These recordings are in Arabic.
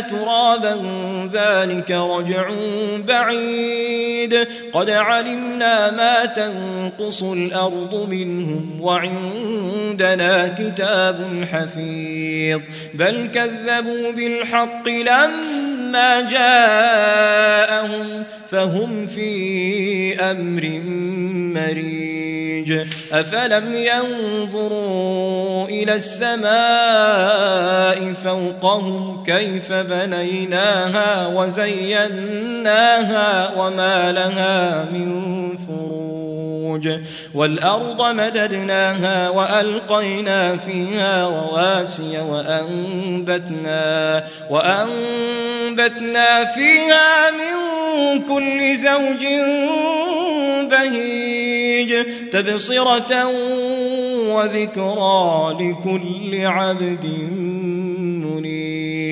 ترابا ذلك رجع بعيد. قد علمنا ما تنقص الأرض منهم وعندنا كتاب حفيظ. بل كذبوا بالحق لما جاءهم فهم في أمر مريج أفلم ينظروا إلى السماء فوقهم كيف بنيناها وزيناها وما لها من فروج والأرض مددناها وألقينا فيها رواسي وأنبتنا وأنبتنا فيها من كل زوج بهيج تبصرة وذكرى لكل عبد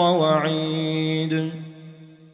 وعيد.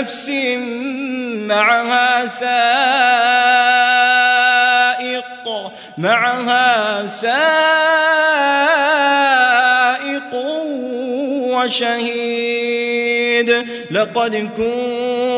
نفس معها سائق معها سائق وشهيد. لقد كنت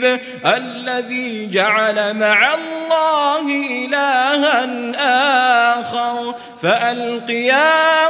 مريب الذي جعل مع الله إلها آخر فألقياه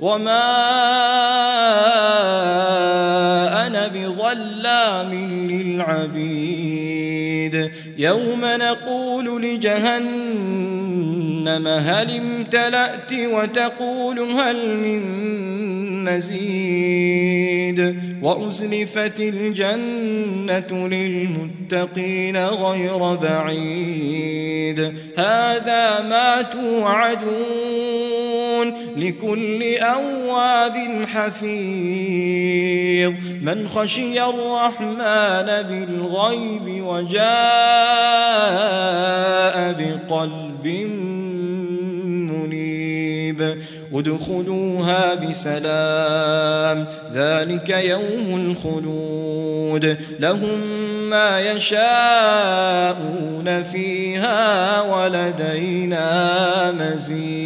وما أنا بظلام للعبيد يوم نقول لجهنم هل امتلأت وتقول هل من مزيد وأزلفت الجنة للمتقين غير بعيد هذا ما توعدون لكل أواب حفيظ. من خشي الرحمن بالغيب وجاء بقلب منيب. ادخلوها بسلام ذلك يوم الخلود. لهم ما يشاءون فيها ولدينا مزيد.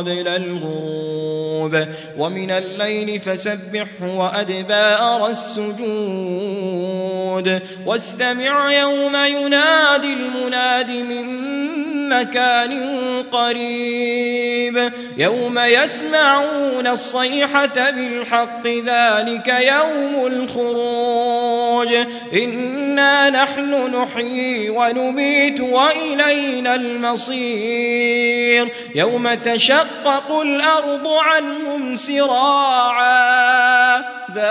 الغروب ومن الليل فسبحه وأدبار السجود واستمع يوم ينادي المناد من مكان قريب. يوم يسمعون الصيحة بالحق ذلك يوم الخروج. إنا نحن نحيي ونميت وإلينا المصير. يوم تشقق الأرض عنهم سراعا.